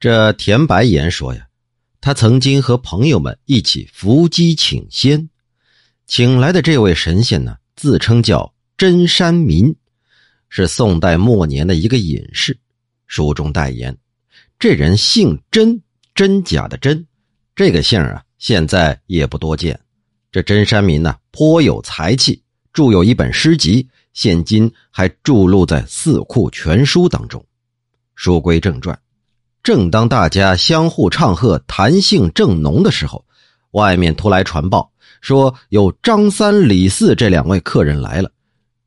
这田白岩说呀，他曾经和朋友们一起伏击请仙，请来的这位神仙呢，自称叫真山民，是宋代末年的一个隐士。书中代言，这人姓真，真假的真，这个姓啊，现在也不多见。这真山民呢，颇有才气，著有一本诗集，现今还著录在《四库全书》当中。书归正传。正当大家相互唱和、谈兴正浓的时候，外面突来传报，说有张三、李四这两位客人来了。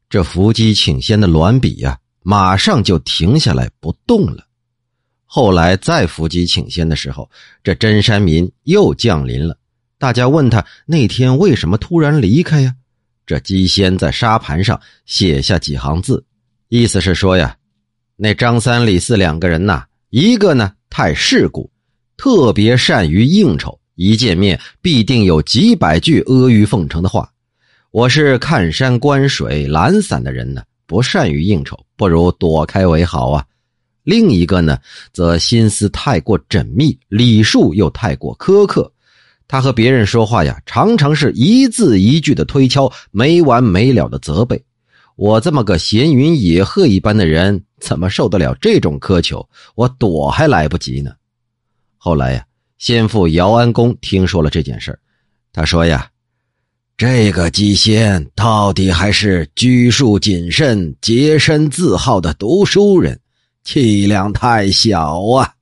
这伏击请仙的栾笔呀，马上就停下来不动了。后来再伏击请仙的时候，这真山民又降临了。大家问他那天为什么突然离开呀？这鸡仙在沙盘上写下几行字，意思是说呀，那张三、李四两个人呐。一个呢太世故，特别善于应酬，一见面必定有几百句阿谀奉承的话。我是看山观水、懒散的人呢，不善于应酬，不如躲开为好啊。另一个呢，则心思太过缜密，礼数又太过苛刻。他和别人说话呀，常常是一字一句的推敲，没完没了的责备。我这么个闲云野鹤一般的人，怎么受得了这种苛求？我躲还来不及呢。后来呀，先父姚安公听说了这件事他说呀：“这个姬仙到底还是拘束谨慎、洁身自好的读书人，气量太小啊。”